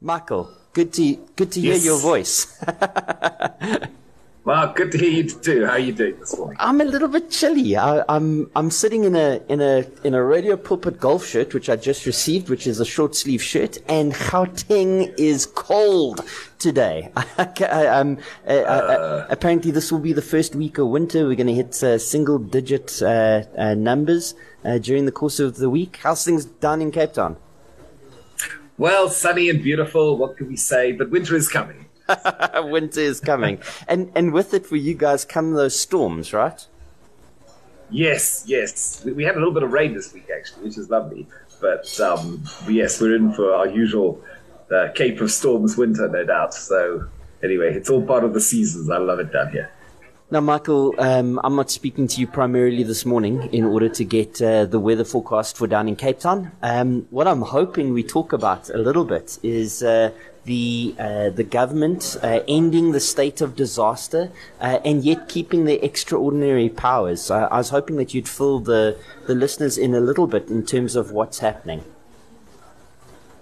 Michael, good to good to Yes. hear your voice. Well, good to hear you too. How are you doing this morning? I'm a little bit chilly. I, I'm I'm sitting in a in a in a radio pulpit golf shirt which I just received, which is a short sleeve shirt, and Gauteng is cold today. um, uh, uh, apparently, this will be the first week of winter. We're going to hit uh, single digit uh, uh, numbers uh, during the course of the week. How's things down in Cape Town? Well, sunny and beautiful. What can we say? But winter is coming. winter is coming, and and with it for you guys come those storms, right? Yes, yes. We, we had a little bit of rain this week actually, which is lovely. But um, yes, we're in for our usual uh, Cape of Storms winter, no doubt. So anyway, it's all part of the seasons. I love it down here. Now, Michael, um, I'm not speaking to you primarily this morning in order to get uh, the weather forecast for down in Cape Town. Um, what I'm hoping we talk about a little bit is uh, the uh, the government uh, ending the state of disaster uh, and yet keeping their extraordinary powers. I was hoping that you'd fill the the listeners in a little bit in terms of what's happening.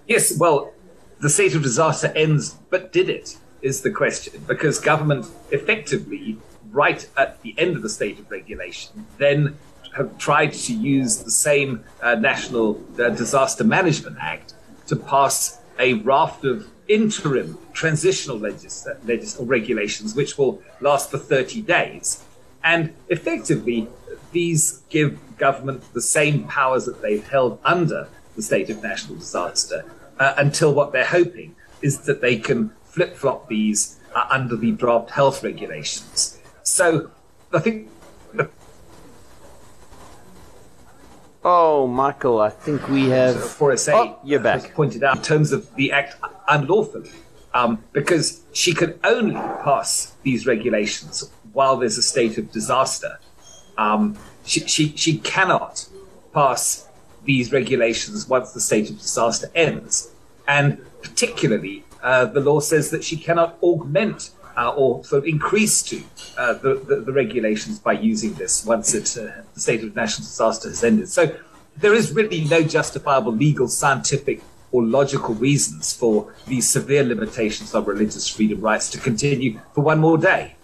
Yes, well, the state of disaster ends, but did it? Is the question. Because government effectively, right at the end of the state of regulation, then have tried to use the same uh, National uh, Disaster Management Act to pass a raft of interim transitional legis- legis- regulations which will last for 30 days. And effectively, these give government the same powers that they've held under the state of national disaster uh, until what they're hoping is that they can flip flop these uh, under the draft health regulations. So I think Oh, Michael, I think we have. ForSA Oh, you're back. pointed out in terms of the act unlawfully, um, because she can only pass these regulations while there's a state of disaster. Um, she, she, she cannot pass these regulations once the state of disaster ends. And particularly, uh, the law says that she cannot augment uh, or sort of increase to uh, the, the, the regulations by using this once it, uh, the state of national disaster has ended. So there is really no justifiable legal, scientific, or logical reasons for these severe limitations on religious freedom rights to continue for one more day.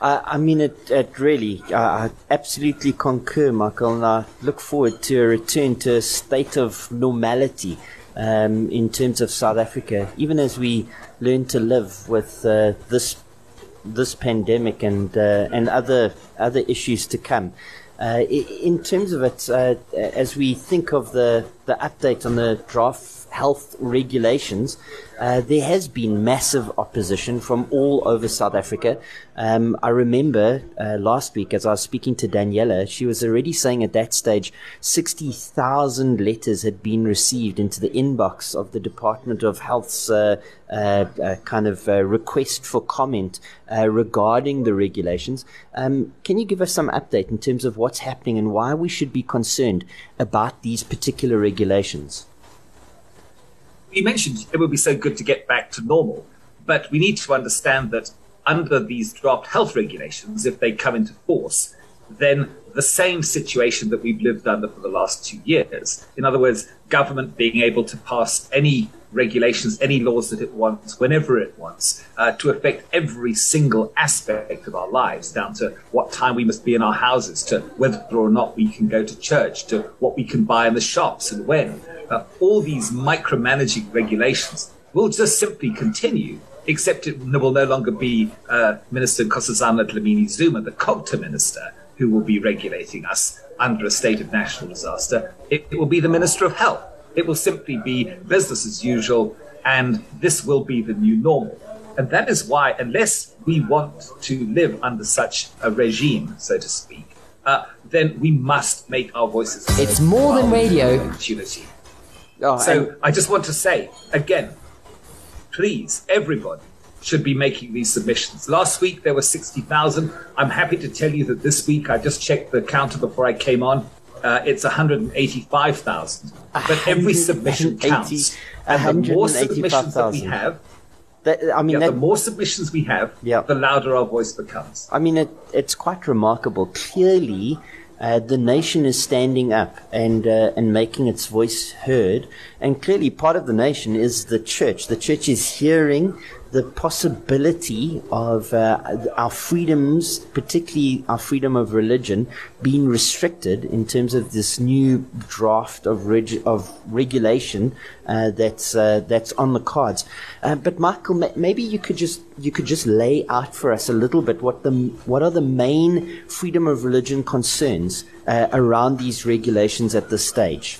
I, I mean, it, it really, I absolutely concur, Michael, and I look forward to a return to a state of normality um, in terms of South Africa, even as we learn to live with uh, this this pandemic and uh, and other other issues to come. Uh, in terms of it, uh, as we think of the, the update on the draft health regulations, uh, there has been massive opposition from all over South Africa. Um, I remember uh, last week, as I was speaking to Daniela, she was already saying at that stage 60,000 letters had been received into the inbox of the Department of Health's uh, uh, uh, kind of uh, request for comment regarding the regulations. Um, can you give us some update in terms of what's happening and why we should be concerned about these particular regulations? You mentioned it would be so good to get back to normal, but we need to understand that under these draft health regulations, if they come into force, then the same situation that we've lived under for the last two years. In other words, government being able to pass any regulations, any laws that it wants, whenever it wants, uh, to affect every single aspect of our lives, down to what time we must be in our houses, to whether or not we can go to church, to what we can buy in the shops and when. Uh, all these micromanaging regulations will just simply continue, except it will no longer be uh, Minister Nkosazana Dlamini Zuma, the COGTA minister, who will be regulating us under a state of national disaster. It, it will be the Minister of Health. It will simply be business as usual, and this will be the new normal. And that is why, unless we want to live under such a regime, so to speak, uh, then we must make our voices. heard It's more than while we have radio. Opportunity. Oh, and- So I just want to say again, please, everybody should be making these submissions. Last week there were 60,000. I'm happy to tell you that this week, I just checked the counter before I came on, uh, it's 185,000. But every submission counts. And the more submissions that we have, that, I mean, yeah, the more submissions we have, Yeah. the louder our voice becomes. I mean, it, it's quite remarkable. Clearly, uh, the nation is standing up and uh, and making its voice heard. And clearly, part of the nation is the church. The church is hearing the possibility of uh, our freedoms, particularly our freedom of religion, being restricted in terms of this new draft of reg- of regulation uh, that's uh, that's on the cards. Uh, but Michael, ma- maybe you could just you could just lay out for us a little bit what the what are the main freedom of religion concerns uh, around these regulations at this stage.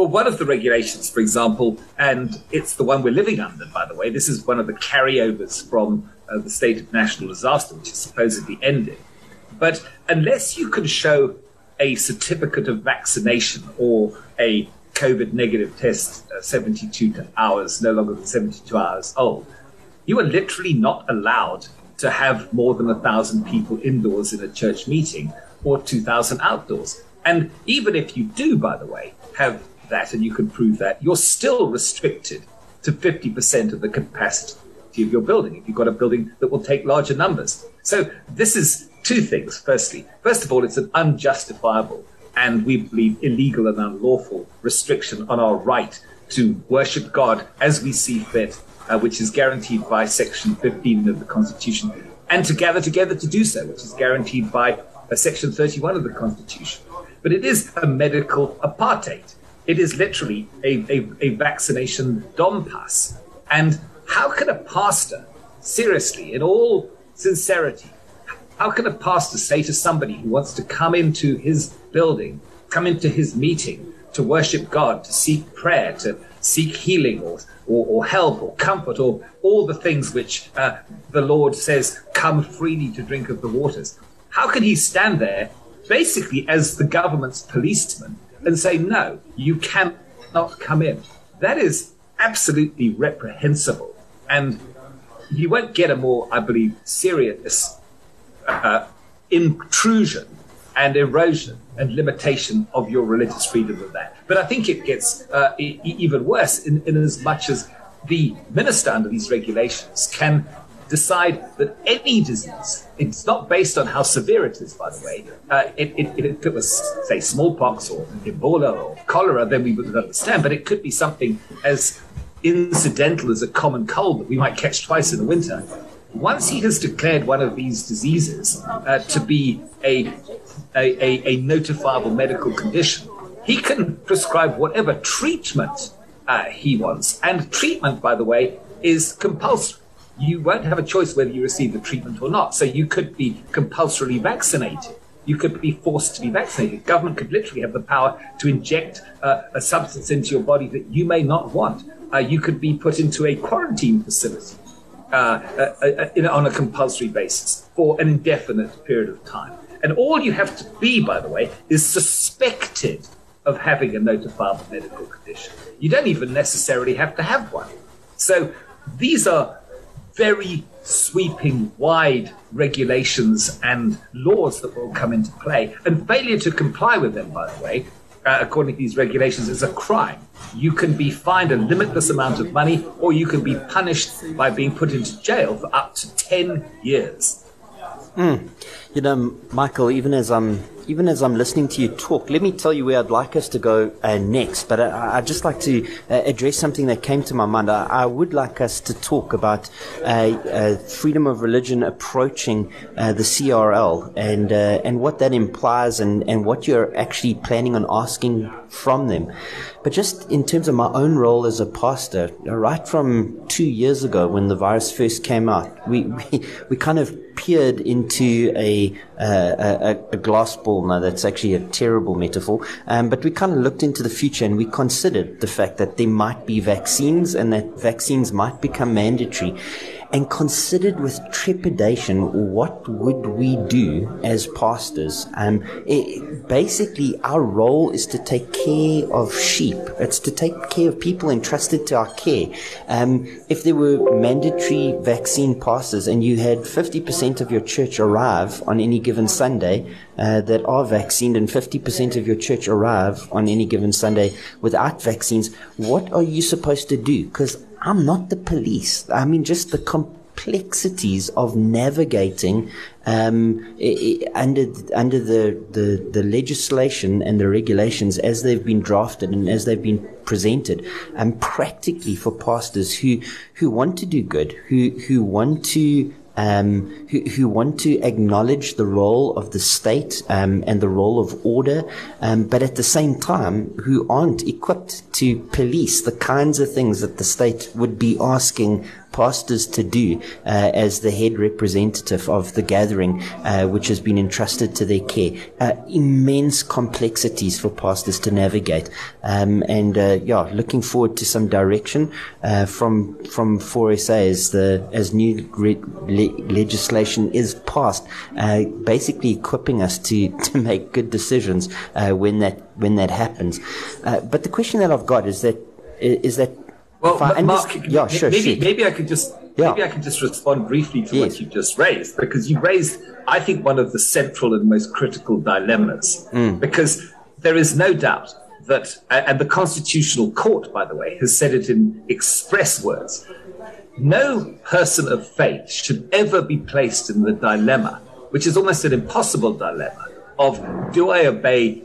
Well, one of the regulations, for example, and it's the one we're living under, by the way, this is one of the carryovers from uh, the state of national disaster, which is supposedly ending. But unless you can show a certificate of vaccination or a COVID negative test uh, 72 hours, no longer than 72 hours old, you are literally not allowed to have more than a thousand people indoors in a church meeting or 2,000 outdoors. And even if you do, by the way, have that and you can prove that, you're still restricted to 50% of the capacity of your building if you've got a building that will take larger numbers. So this is two things. Firstly, first of all, it's an unjustifiable and we believe illegal and unlawful restriction on our right to worship God as we see fit, uh, which is guaranteed by Section 15 of the Constitution, and to gather together to do so, which is guaranteed by uh, Section 31 of the Constitution. But it is a medical apartheid. It is literally a, a, a vaccination dom pass. And how can a pastor, seriously, in all sincerity, how can a pastor say to somebody who wants to come into his building, come into his meeting to worship God, to seek prayer, to seek healing or, or, or help or comfort or all the things which uh, the Lord says, come freely to drink of the waters? How can he stand there basically as the government's policeman and say, no, you cannot come in. That is absolutely reprehensible. And you won't get a more, I believe, serious uh, intrusion and erosion and limitation of your religious freedom than that. But I think it gets uh, e- even worse in, in as much as the minister under these regulations can decide that any disease, it's not based on how severe it is, by the way. Uh, it, it, if it was, say, smallpox or Ebola or cholera, then we would understand. But it could be something as incidental as a common cold that we might catch twice in the winter. Once he has declared one of these diseases uh, to be a, a, a, a, notifiable medical condition, he can prescribe whatever treatment uh, he wants. And treatment, by the way, is compulsory you won't have a choice whether you receive the treatment or not. So you could be compulsorily vaccinated. You could be forced to be vaccinated. Government could literally have the power to inject uh, a substance into your body that you may not want. Uh, you could be put into a quarantine facility uh, uh, uh, uh on a compulsory basis for an indefinite period of time. And all you have to be, by the way, is suspected of having a notifiable medical condition. You don't even necessarily have to have one. So these are very sweeping, wide regulations and laws that will come into play. And failure to comply with them, by the way, uh, according to these regulations, is a crime. You can be fined a limitless amount of money, or you can be punished by being put into jail for up to 10 years. Mm. You know, Michael, even as I'm even as I'm listening to you talk, let me tell you where I'd like us to go uh, next. But I, would just like to uh, address something that came to my mind. I, I would like us to talk about uh, uh freedom of religion approaching uh, the CRL and uh, and what that implies and, and what you're actually planning on asking from them. But just in terms of my own role as a pastor, right from two years ago when the virus first came out, we, we, we kind of peered into a, a, a, glass ball. Now, that's actually a terrible metaphor. Um, but we kind of looked into the future and we considered the fact that there might be vaccines and that vaccines might become mandatory and considered with trepidation what would we do as pastors. Um, it, basically, our role is to take care of sheep. It's to take care of people entrusted to our care. Um, if there were mandatory vaccine passes and you had 50% of your church arrive on any given Sunday uh, that are vaccinated and 50% of your church arrive on any given Sunday without vaccines, what are you supposed to do? Because I'm not the police. I mean, just the complexities of navigating um, under under the, the the legislation and the regulations as they've been drafted and as they've been presented, and practically for pastors who who want to do good, who who want to um, who, who, want to acknowledge the role of the state um, and the role of order, um, but at the same time who aren't equipped to police the kinds of things that the state would be asking pastors to do uh, as the head representative of the gathering, uh, which has been entrusted to their care. Uh, immense complexities for pastors to navigate, um, and uh, yeah, looking forward to some direction uh, from from ForSA as the as new re- le- legislation is passed, uh, basically equipping us to to make good decisions when that when that happens. but the question that I've got is that is that well, Mark, yeah, sure, maybe, maybe I could just yeah. maybe I could just respond briefly to yes. what you just raised because you raised, I think, one of the central and most critical dilemmas mm. because there is no doubt that, and the Constitutional Court, by the way, has said it in express words. No person of faith should ever be placed in the dilemma, which is almost an impossible dilemma, of do I obey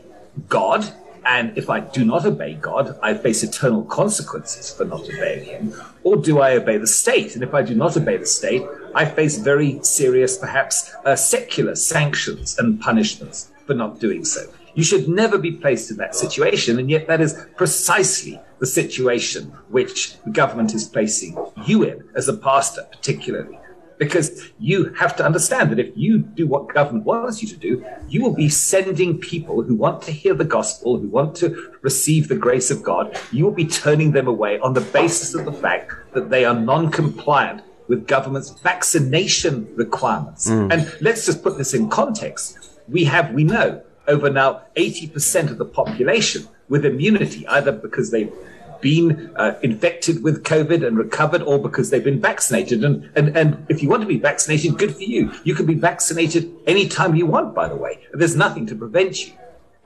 God and if I do not obey God, I face eternal consequences for not obeying Him. Or do I obey the state? And if I do not obey the state, I face very serious, perhaps uh, secular sanctions and punishments for not doing so. You should never be placed in that situation, and yet that is precisely the situation which the government is placing you in as a pastor, particularly because you have to understand that if you do what government wants you to do, you will be sending people who want to hear the gospel, who want to receive the grace of God, you will be turning them away on the basis of the fact that they are non compliant with government's vaccination requirements. Mm. And let's just put this in context. We have, we know, over now 80% of the population with immunity, either because they've been uh, infected with COVID and recovered, or because they've been vaccinated. And, and, and if you want to be vaccinated, good for you. You can be vaccinated anytime you want, by the way. There's nothing to prevent you.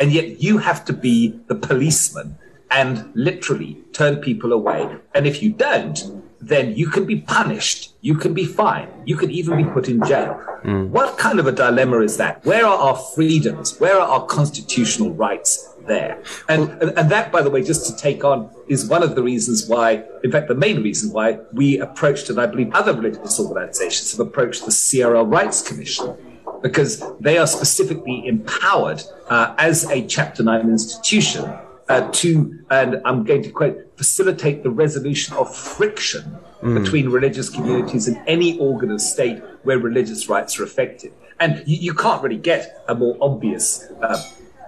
And yet you have to be the policeman and literally turn people away. And if you don't, then you can be punished, you can be fined, you can even be put in jail. Mm. What kind of a dilemma is that? Where are our freedoms? Where are our constitutional rights? there. And, and, and that, by the way, just to take on, is one of the reasons why, in fact, the main reason why we approached, and I believe other religious organizations have approached the CRL Rights Commission, because they are specifically empowered uh, as a Chapter 9 institution uh, to, and I'm going to quote, facilitate the resolution of friction mm. between religious communities in any organ of state where religious rights are affected. And you, you can't really get a more obvious uh,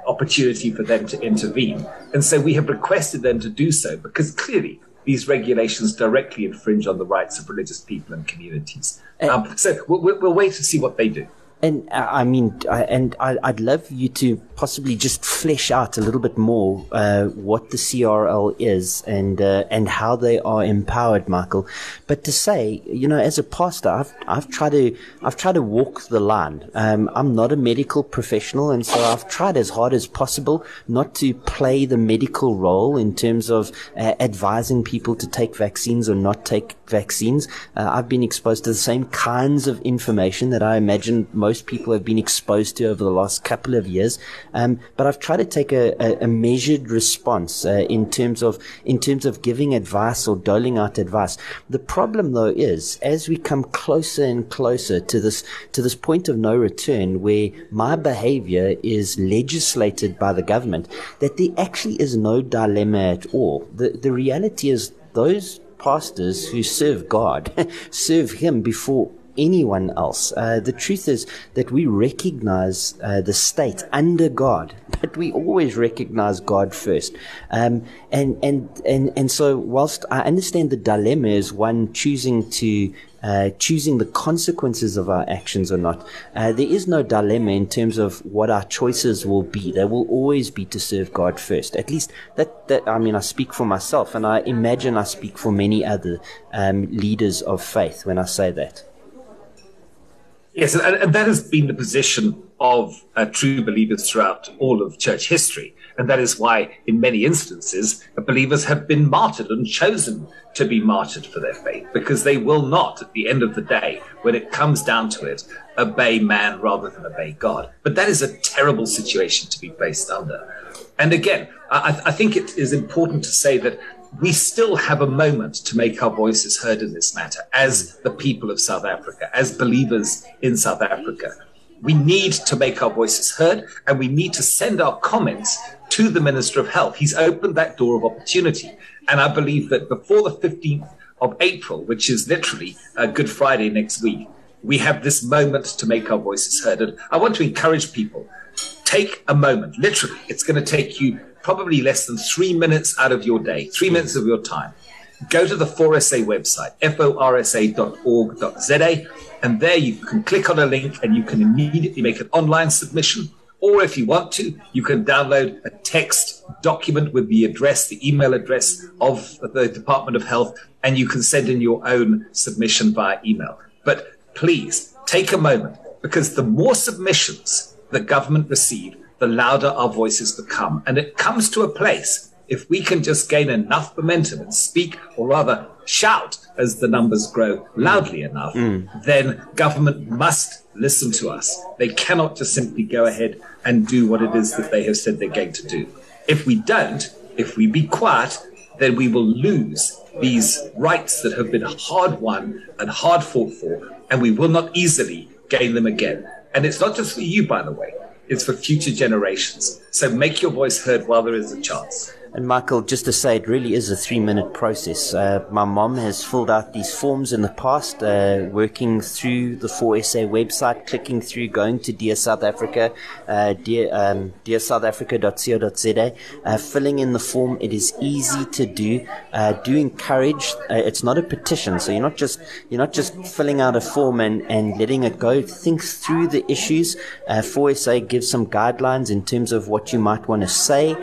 opportunity for them to intervene. And so we have requested them to do so because clearly these regulations directly infringe on the rights of religious people and communities. Um, so we'll, we'll, wait to see what they do. And uh, I mean, I, and I, would love you to possibly just flesh out a little bit more uh, what the CRL is and uh, and how they are empowered, Michael. But to say, you know, as a pastor, I've I've tried to I've tried to walk the line. Um, I'm not a medical professional, and so I've tried as hard as possible not to play the medical role in terms of uh, advising people to take vaccines or not take vaccines. Uh, I've been exposed to the same kinds of information that I imagine most people have been exposed to over the last couple of years. Um, but I've tried to take a, a, a measured response uh, in terms of in terms of giving advice or doling out advice. The problem, though, is as we come closer and closer to this to this point of no return, where my behaviour is legislated by the government, that there actually is no dilemma at all. The the reality is those pastors who serve God serve Him before anyone else. Uh, the truth is that we recognize uh, the state under God, but we always recognize God first. Um, and, and, and, and so whilst I understand the dilemma is one choosing to uh, choosing the consequences of our actions or not. Uh, there is no dilemma in terms of what our choices will be. They will always be to serve God first. At least that, that I mean, I speak for myself and I imagine I speak for many other um, leaders of faith when I say that. Yes, and, that has been the position of uh, true believers throughout all of church history. And that is why, in many instances, believers have been martyred and chosen to be martyred for their faith, because they will not, at the end of the day, when it comes down to it, obey man rather than obey God. But that is a terrible situation to be placed under. And again, I, I think it is important to say that we still have a moment to make our voices heard in this matter as the people of South Africa, as believers in South Africa. We need to make our voices heard and we need to send our comments to the Minister of Health. He's opened that door of opportunity. And I believe that before the 15th of April, which is literally a Good Friday next week, we have this moment to make our voices heard. And I want to encourage people take a moment, literally, it's going to take you probably less than three minutes out of your day, three hmm. minutes of your time. Go to the ForSA website, forsa.org.za, and there you can click on a link and you can immediately make an online submission. Or if you want to, you can download a text document with the address, the email address of the Department of Health, and you can send in your own submission via email. But please take a moment because the more submissions the government receive, the louder our voices become. And it comes to a place, if we can just gain enough momentum and speak, or rather shout as the numbers grow loudly enough, mm. then government must listen to us. They cannot just simply go ahead and do what it is that they have said they're going to do. If we don't, if we be quiet, then we will lose these rights that have been hard won and hard fought for, and we will not easily gain them again. And it's not just for you, by the way. It's for future generations. So make your voice heard while there is a chance. And Michael, just to say, it really is a three minute process. Uh, my mom has filled out these forms in the past, uh, working through the ForSA website, clicking through, going to Dear South Africa, uh, dear, um, dearsouthafrica.co.za, uh, filling in the form. It is easy to do. Uh, do encourage, uh, it's not a petition, so you're not just, you're not just filling out a form and, and letting it go. Think through the issues. Uh, ForSA gives some guidelines in terms of what you might want to say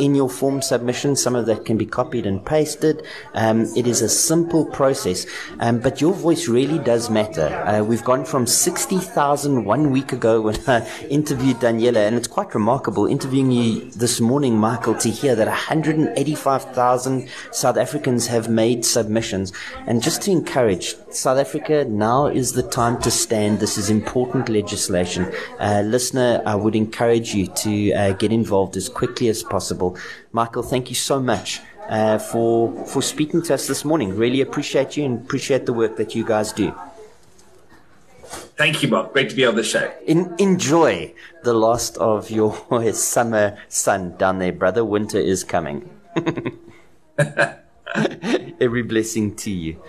in your form submission. Some of that can be copied and pasted. Um, it is a simple process, um, but your voice really does matter. Uh, we've gone from 60,000 one week ago when I interviewed Daniela, and it's quite remarkable interviewing you this morning, Michael, to hear that 185,000 South Africans have made submissions. And just to encourage, South Africa, now is the time to stand. This is important legislation. Uh, listener, I would encourage you to uh, get involved as quickly as possible. Michael, thank you so much uh, for for speaking to us this morning. Really appreciate you and appreciate the work that you guys do. Thank you, Mark. Great to be on the show. In, enjoy the last of your summer sun down there, brother. Winter is coming. Every blessing to you.